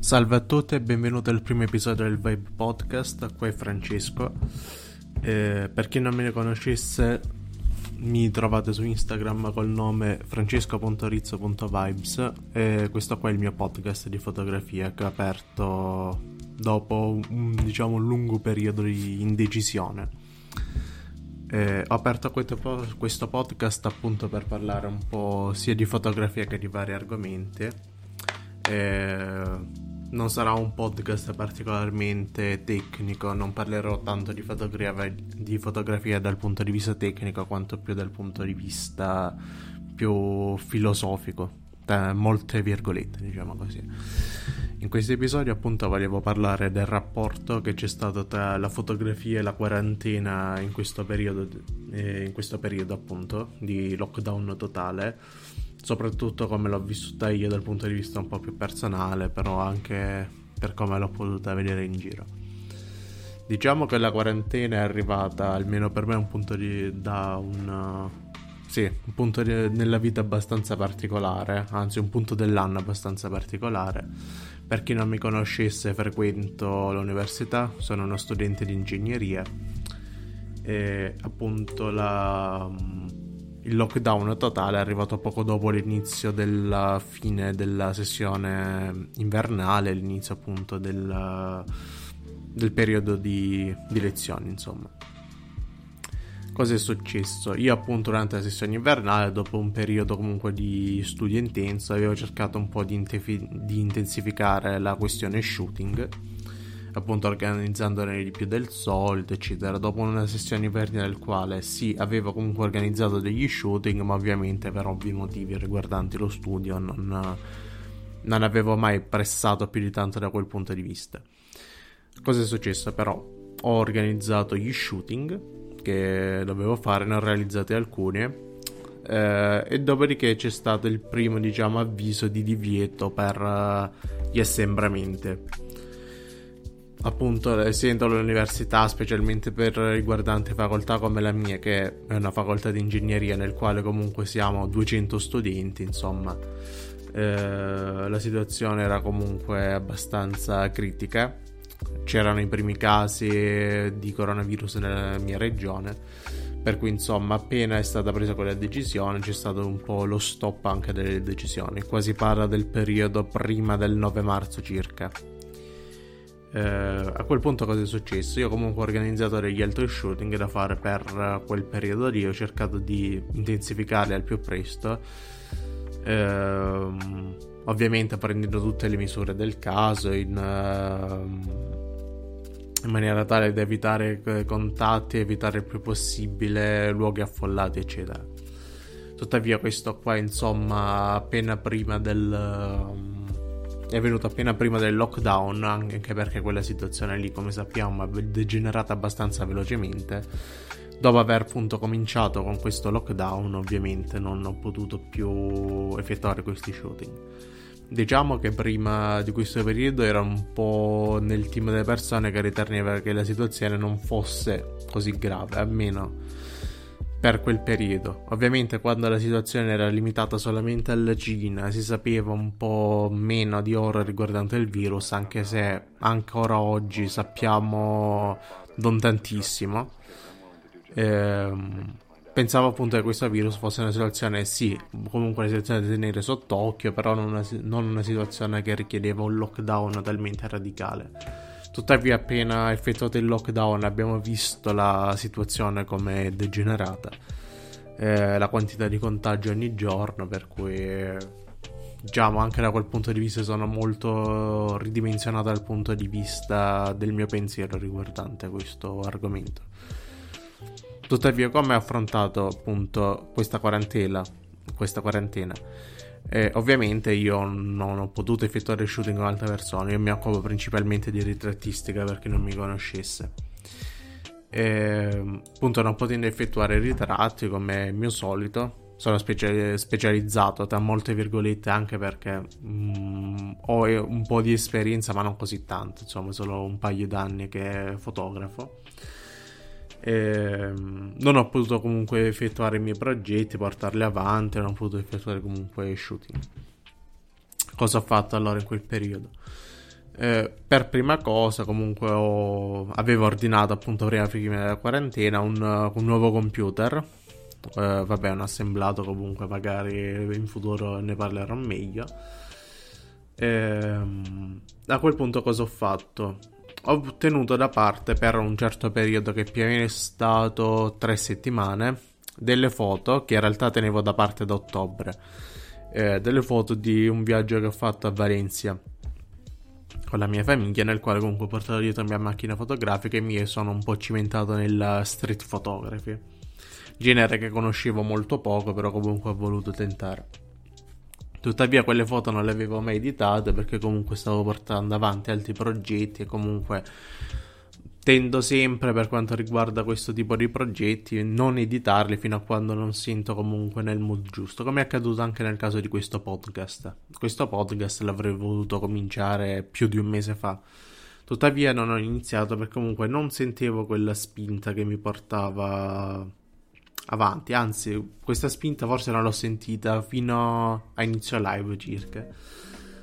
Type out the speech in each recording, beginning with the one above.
Salve a tutti e benvenuti al primo episodio del Vibe Podcast, qua è Francesco. Eh, per chi non me ne conoscesse, mi trovate su Instagram col nome francesco.rizzo.vibes e questo qua è il mio podcast di fotografia che ho aperto dopo un, diciamo, un lungo periodo di indecisione. Eh, ho aperto questo podcast appunto per parlare un po' sia di fotografia che di vari argomenti. Eh, non sarà un podcast particolarmente tecnico, non parlerò tanto di fotografia, di fotografia, dal punto di vista tecnico quanto più dal punto di vista più filosofico, tra molte virgolette, diciamo così. In questo episodio appunto volevo parlare del rapporto che c'è stato tra la fotografia e la quarantena in questo periodo, eh, in questo periodo appunto di lockdown totale soprattutto come l'ho vissuta io dal punto di vista un po' più personale, però anche per come l'ho potuta vedere in giro. Diciamo che la quarantena è arrivata, almeno per me, un punto di, da un, sì, un punto di, nella vita abbastanza particolare, anzi un punto dell'anno abbastanza particolare. Per chi non mi conoscesse, frequento l'università, sono uno studente di ingegneria e appunto la il lockdown totale è arrivato poco dopo l'inizio della fine della sessione invernale, l'inizio appunto del, del periodo di, di lezioni, insomma. Cosa è successo? Io appunto durante la sessione invernale, dopo un periodo comunque di studio intenso, avevo cercato un po' di, intefi- di intensificare la questione shooting appunto organizzandone di più del solito, eccetera. Dopo una sessione inverni nel quale sì, avevo comunque organizzato degli shooting, ma ovviamente per ovvi motivi riguardanti lo studio non, non avevo mai pressato più di tanto da quel punto di vista. Cosa è successo però? Ho organizzato gli shooting che dovevo fare, ne ho realizzati alcuni. Eh, e dopodiché c'è stato il primo diciamo avviso di divieto per uh, gli assembramenti appunto essendo all'università specialmente per riguardanti facoltà come la mia che è una facoltà di ingegneria nel quale comunque siamo 200 studenti insomma eh, la situazione era comunque abbastanza critica. C'erano i primi casi di coronavirus nella mia regione per cui insomma appena è stata presa quella decisione c'è stato un po' lo stop anche delle decisioni. Quasi parla del periodo prima del 9 marzo circa eh, a quel punto cosa è successo? Io comunque ho organizzato degli altri shooting da fare per quel periodo lì, ho cercato di intensificarli al più presto, eh, ovviamente prendendo tutte le misure del caso in, uh, in maniera tale da evitare contatti, evitare il più possibile luoghi affollati, eccetera. Tuttavia questo qua, insomma, appena prima del è venuto appena prima del lockdown, anche perché quella situazione lì, come sappiamo, è degenerata abbastanza velocemente. Dopo aver appunto cominciato con questo lockdown, ovviamente non ho potuto più effettuare questi shooting. Diciamo che prima di questo periodo era un po' nel team delle persone che riteneva che la situazione non fosse così grave, almeno per quel periodo. Ovviamente quando la situazione era limitata solamente alla Cina si sapeva un po' meno di ora riguardante il virus, anche se ancora oggi sappiamo non tantissimo. Ehm, pensavo appunto che questo virus fosse una situazione, sì, comunque una situazione da tenere sott'occhio, però non una, non una situazione che richiedeva un lockdown talmente radicale. Tuttavia, appena effettuato il lockdown, abbiamo visto la situazione come degenerata. Eh, la quantità di contagi ogni giorno, per cui diciamo anche da quel punto di vista sono molto ridimensionato dal punto di vista del mio pensiero riguardante questo argomento. Tuttavia, come ho affrontato appunto questa quarantena? Questa quarantena eh, ovviamente io non ho potuto effettuare shooting con altre persone, io mi occupo principalmente di ritrattistica per chi non mi conoscesse. E, appunto non potendo effettuare ritratti come mio solito, sono speciali- specializzato tra molte virgolette anche perché mm, ho un po' di esperienza ma non così tanto, insomma solo un paio d'anni che fotografo. E ehm, non ho potuto comunque effettuare i miei progetti, portarli avanti, non ho potuto effettuare comunque shooting. Cosa ho fatto allora in quel periodo? Eh, per prima cosa, comunque, ho... avevo ordinato appunto prima della quarantena un, un nuovo computer. Eh, vabbè, un assemblato comunque, magari in futuro ne parlerò meglio. Eh, a quel punto cosa ho fatto? Ho tenuto da parte per un certo periodo che più o meno è stato tre settimane delle foto che in realtà tenevo da parte da ottobre. Eh, delle foto di un viaggio che ho fatto a Valencia con la mia famiglia, nel quale comunque ho portato dietro la mia macchina fotografica e mi sono un po' cimentato nella street photography. Genere che conoscevo molto poco, però comunque ho voluto tentare. Tuttavia quelle foto non le avevo mai editate perché comunque stavo portando avanti altri progetti e comunque tendo sempre per quanto riguarda questo tipo di progetti non editarli fino a quando non sento comunque nel mood giusto, come è accaduto anche nel caso di questo podcast. Questo podcast l'avrei voluto cominciare più di un mese fa. Tuttavia non ho iniziato perché comunque non sentivo quella spinta che mi portava avanti, anzi questa spinta forse non l'ho sentita fino a inizio live circa,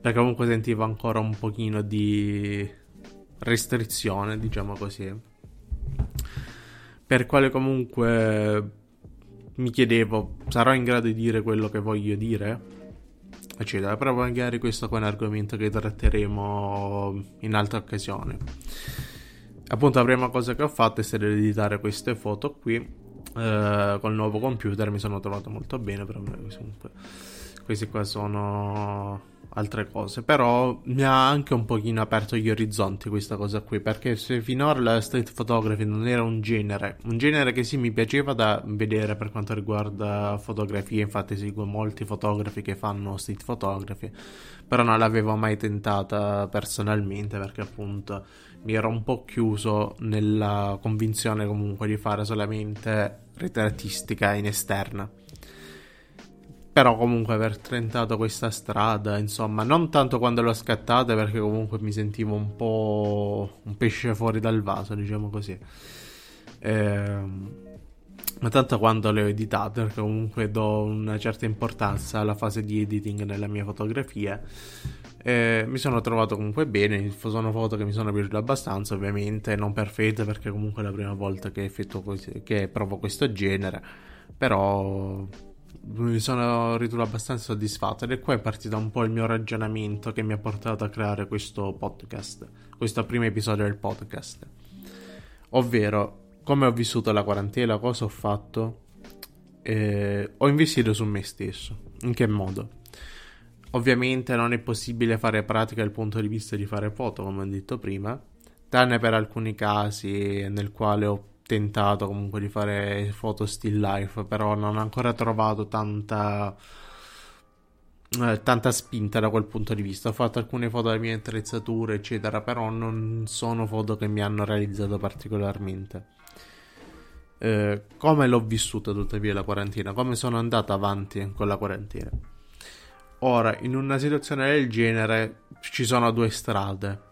perché comunque sentivo ancora un pochino di restrizione, diciamo così. Per quale comunque mi chiedevo, sarò in grado di dire quello che voglio dire? Eccetera, però magari questo è un argomento che tratteremo in altra occasione. Appunto, la prima cosa che ho fatto è stata editare queste foto qui. Eh, col nuovo computer mi sono trovato molto bene, però comunque questi qua sono altre cose. Però mi ha anche un pochino aperto gli orizzonti questa cosa qui. Perché se finora la street photography non era un genere, un genere che sì mi piaceva da vedere per quanto riguarda fotografie. Infatti, seguo molti fotografi che fanno street photography. Però non l'avevo mai tentata personalmente perché appunto mi ero un po' chiuso nella convinzione comunque di fare solamente ritrattistica in esterna. Però comunque aver tentato questa strada, insomma, non tanto quando l'ho scattata perché comunque mi sentivo un po' un pesce fuori dal vaso, diciamo così. Ehm, ma tanto quando le ho editate, perché comunque do una certa importanza alla fase di editing nella mia fotografia. Eh, mi sono trovato comunque bene, sono foto che mi sono piaciute abbastanza, ovviamente non perfette perché comunque è la prima volta che, che provo questo genere, però mi sono ritrovato abbastanza soddisfatto ed è qua è partito un po' il mio ragionamento che mi ha portato a creare questo podcast, questo primo episodio del podcast. Ovvero, come ho vissuto la quarantena, cosa ho fatto? Eh, ho investito su me stesso. In che modo? Ovviamente non è possibile fare pratica dal punto di vista di fare foto, come ho detto prima, tranne per alcuni casi nel quale ho tentato comunque di fare foto still life, però non ho ancora trovato tanta, eh, tanta spinta da quel punto di vista. Ho fatto alcune foto delle mie attrezzature, eccetera, però non sono foto che mi hanno realizzato particolarmente. Eh, come l'ho vissuta tuttavia la quarantena? Come sono andata avanti con la quarantena? Ora, in una situazione del genere ci sono due strade.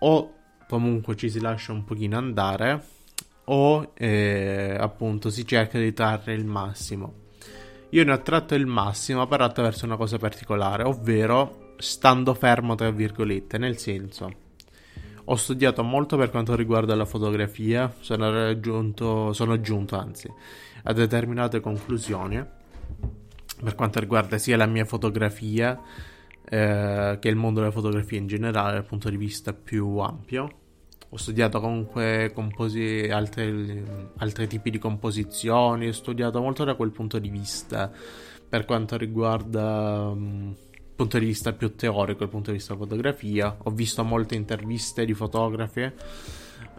O comunque ci si lascia un pochino andare o eh, appunto si cerca di trarre il massimo. Io ne ho tratto il massimo però attraverso una cosa particolare, ovvero stando fermo tra virgolette, nel senso ho studiato molto per quanto riguarda la fotografia, sono raggiunto, sono giunto anzi a determinate conclusioni per quanto riguarda sia la mia fotografia eh, che il mondo della fotografia in generale dal punto di vista più ampio ho studiato comunque composi- altri, altri tipi di composizioni, ho studiato molto da quel punto di vista per quanto riguarda um, punto di vista più teorico, il punto di vista fotografia. Ho visto molte interviste di fotografi,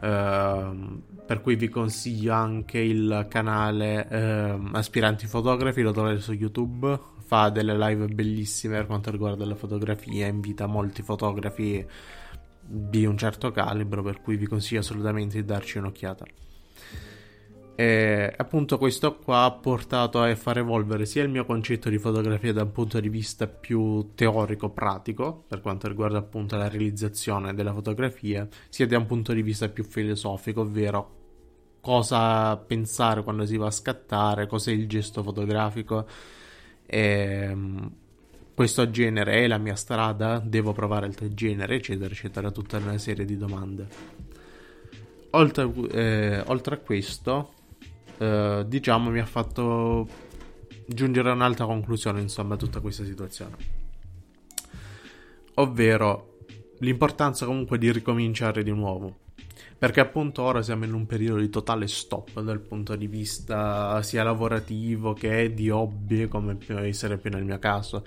eh, per cui vi consiglio anche il canale eh, Aspiranti Fotografi, lo trovate su YouTube. Fa delle live bellissime per quanto riguarda la fotografia, invita molti fotografi di un certo calibro, per cui vi consiglio assolutamente di darci un'occhiata. E appunto questo qua ha portato a far evolvere sia il mio concetto di fotografia da un punto di vista più teorico pratico per quanto riguarda appunto la realizzazione della fotografia sia da un punto di vista più filosofico ovvero cosa pensare quando si va a scattare cos'è il gesto fotografico e questo genere è la mia strada, devo provare il genere, eccetera, eccetera, tutta una serie di domande. Oltre, eh, oltre a questo, eh, diciamo, mi ha fatto giungere a un'altra conclusione, insomma, tutta questa situazione. Ovvero l'importanza comunque di ricominciare di nuovo. Perché appunto ora siamo in un periodo di totale stop dal punto di vista sia lavorativo che di hobby, come può essere più nel mio caso.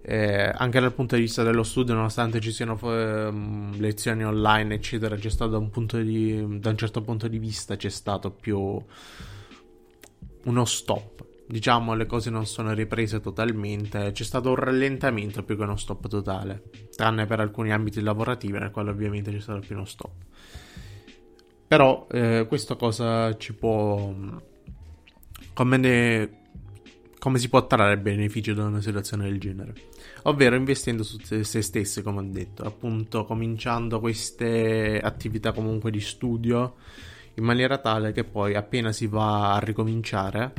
Eh, anche dal punto di vista dello studio, nonostante ci siano eh, lezioni online, eccetera, c'è stato un punto di, da un certo punto di vista c'è stato più uno stop. Diciamo, le cose non sono riprese totalmente, c'è stato un rallentamento più che uno stop totale, tranne per alcuni ambiti lavorativi, nel quale ovviamente c'è stato più uno stop. Però eh, questa cosa ci può... Come, ne... come si può trarre beneficio da una situazione del genere? Ovvero investendo su se stessi, come ho detto, appunto cominciando queste attività comunque di studio in maniera tale che poi appena si va a ricominciare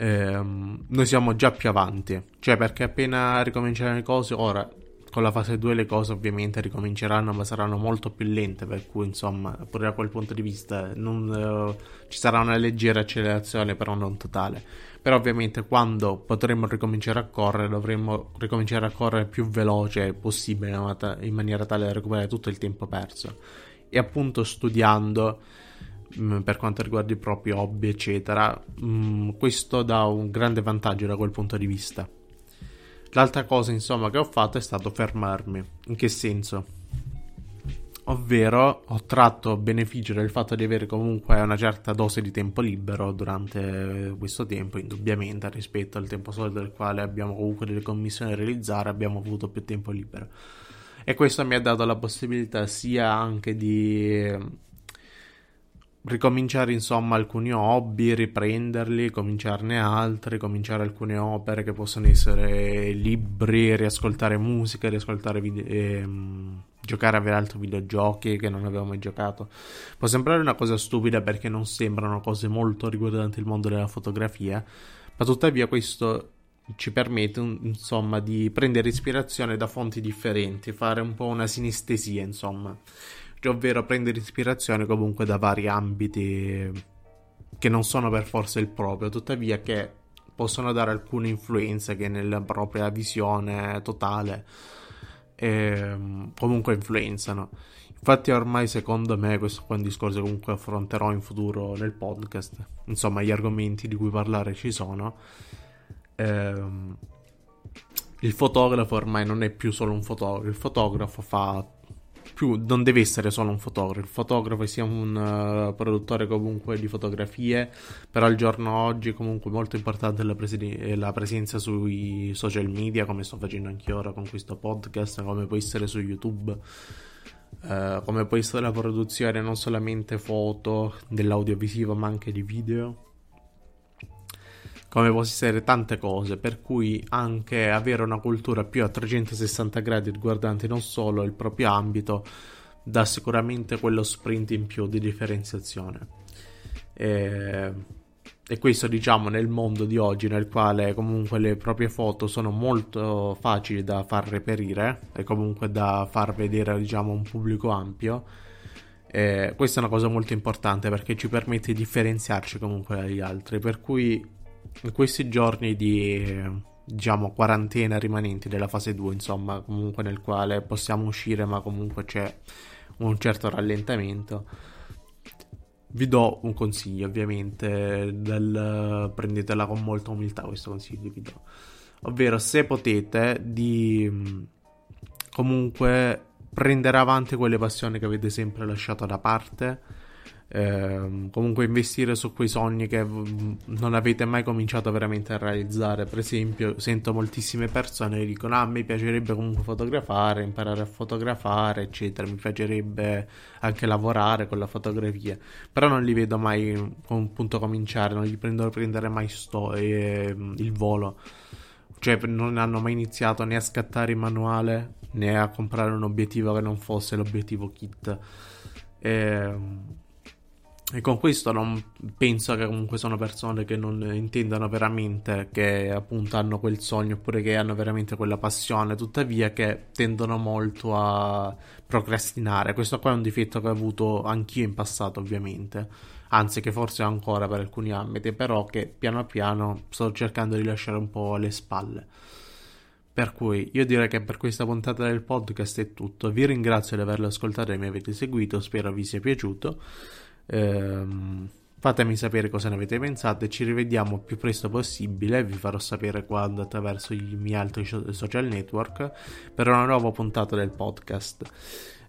ehm, noi siamo già più avanti. Cioè perché appena ricominceranno le cose, ora con la fase 2 le cose ovviamente ricominceranno ma saranno molto più lente per cui insomma pure da quel punto di vista non, uh, ci sarà una leggera accelerazione però non totale però ovviamente quando potremo ricominciare a correre dovremo ricominciare a correre più veloce possibile in maniera tale da recuperare tutto il tempo perso e appunto studiando mm, per quanto riguarda i propri hobby eccetera mm, questo dà un grande vantaggio da quel punto di vista L'altra cosa, insomma, che ho fatto è stato fermarmi. In che senso? Ovvero, ho tratto beneficio del fatto di avere comunque una certa dose di tempo libero durante questo tempo, indubbiamente, rispetto al tempo solido del quale abbiamo comunque delle commissioni da realizzare, abbiamo avuto più tempo libero. E questo mi ha dato la possibilità sia anche di ricominciare insomma alcuni hobby, riprenderli, cominciarne altri, cominciare alcune opere che possono essere libri, riascoltare musica, riascoltare video, ehm, giocare a altri videogiochi che non avevo mai giocato. Può sembrare una cosa stupida perché non sembrano cose molto riguardanti il mondo della fotografia, ma tuttavia questo ci permette insomma di prendere ispirazione da fonti differenti, fare un po' una sinestesia insomma ovvero prendere ispirazione comunque da vari ambiti che non sono per forza il proprio, tuttavia che possono dare alcune influenze che nella propria visione totale eh, comunque influenzano. Infatti ormai secondo me questo qua è un discorso che comunque affronterò in futuro nel podcast, insomma gli argomenti di cui parlare ci sono. Eh, il fotografo ormai non è più solo un fotografo, il fotografo fa più non deve essere solo un fotografo, il fotografo sia un uh, produttore comunque di fotografie, però al giorno oggi comunque molto importante la, presen- la, presenza sui social media, come sto facendo anche ora con questo podcast, come può essere su YouTube. Uh, come può essere la produzione non solamente foto dell'audiovisivo ma anche di video come possono essere tante cose, per cui anche avere una cultura più a 360 gradi riguardante non solo il proprio ambito dà sicuramente quello sprint in più di differenziazione. E, e questo diciamo nel mondo di oggi nel quale comunque le proprie foto sono molto facili da far reperire e comunque da far vedere diciamo un pubblico ampio. Eh, questa è una cosa molto importante perché ci permette di differenziarci comunque dagli altri, per cui in questi giorni di diciamo quarantena rimanenti della fase 2 insomma comunque nel quale possiamo uscire ma comunque c'è un certo rallentamento. Vi do un consiglio ovviamente del, prendetela con molta umiltà questo consiglio vi do. Ovvero se potete di comunque prendere avanti quelle passioni che avete sempre lasciato da parte eh, comunque investire su quei sogni che non avete mai cominciato veramente a realizzare. Per esempio, sento moltissime persone che dicono: Ah, mi piacerebbe comunque fotografare, imparare a fotografare, eccetera. Mi piacerebbe anche lavorare con la fotografia, però non li vedo mai con un punto cominciare, non gli prendo prendere mai sto, eh, il volo. Cioè, non hanno mai iniziato né a scattare il manuale né a comprare un obiettivo che non fosse l'obiettivo kit. Eh, e con questo non penso che comunque sono persone che non intendano veramente, che appunto hanno quel sogno oppure che hanno veramente quella passione, tuttavia che tendono molto a procrastinare. Questo qua è un difetto che ho avuto anch'io in passato ovviamente, anzi che forse ancora per alcuni ambiti, però che piano piano sto cercando di lasciare un po' alle spalle. Per cui io direi che per questa puntata del podcast è tutto. Vi ringrazio di averlo ascoltato e mi avete seguito, spero vi sia piaciuto. Ehm, fatemi sapere cosa ne avete pensato ci rivediamo più presto possibile. Vi farò sapere quando attraverso i miei altri social network per una nuova puntata del podcast.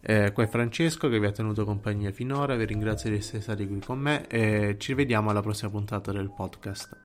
Eh, qua è Francesco che vi ha tenuto compagnia finora. Vi ringrazio di essere stati qui con me e ci vediamo alla prossima puntata del podcast.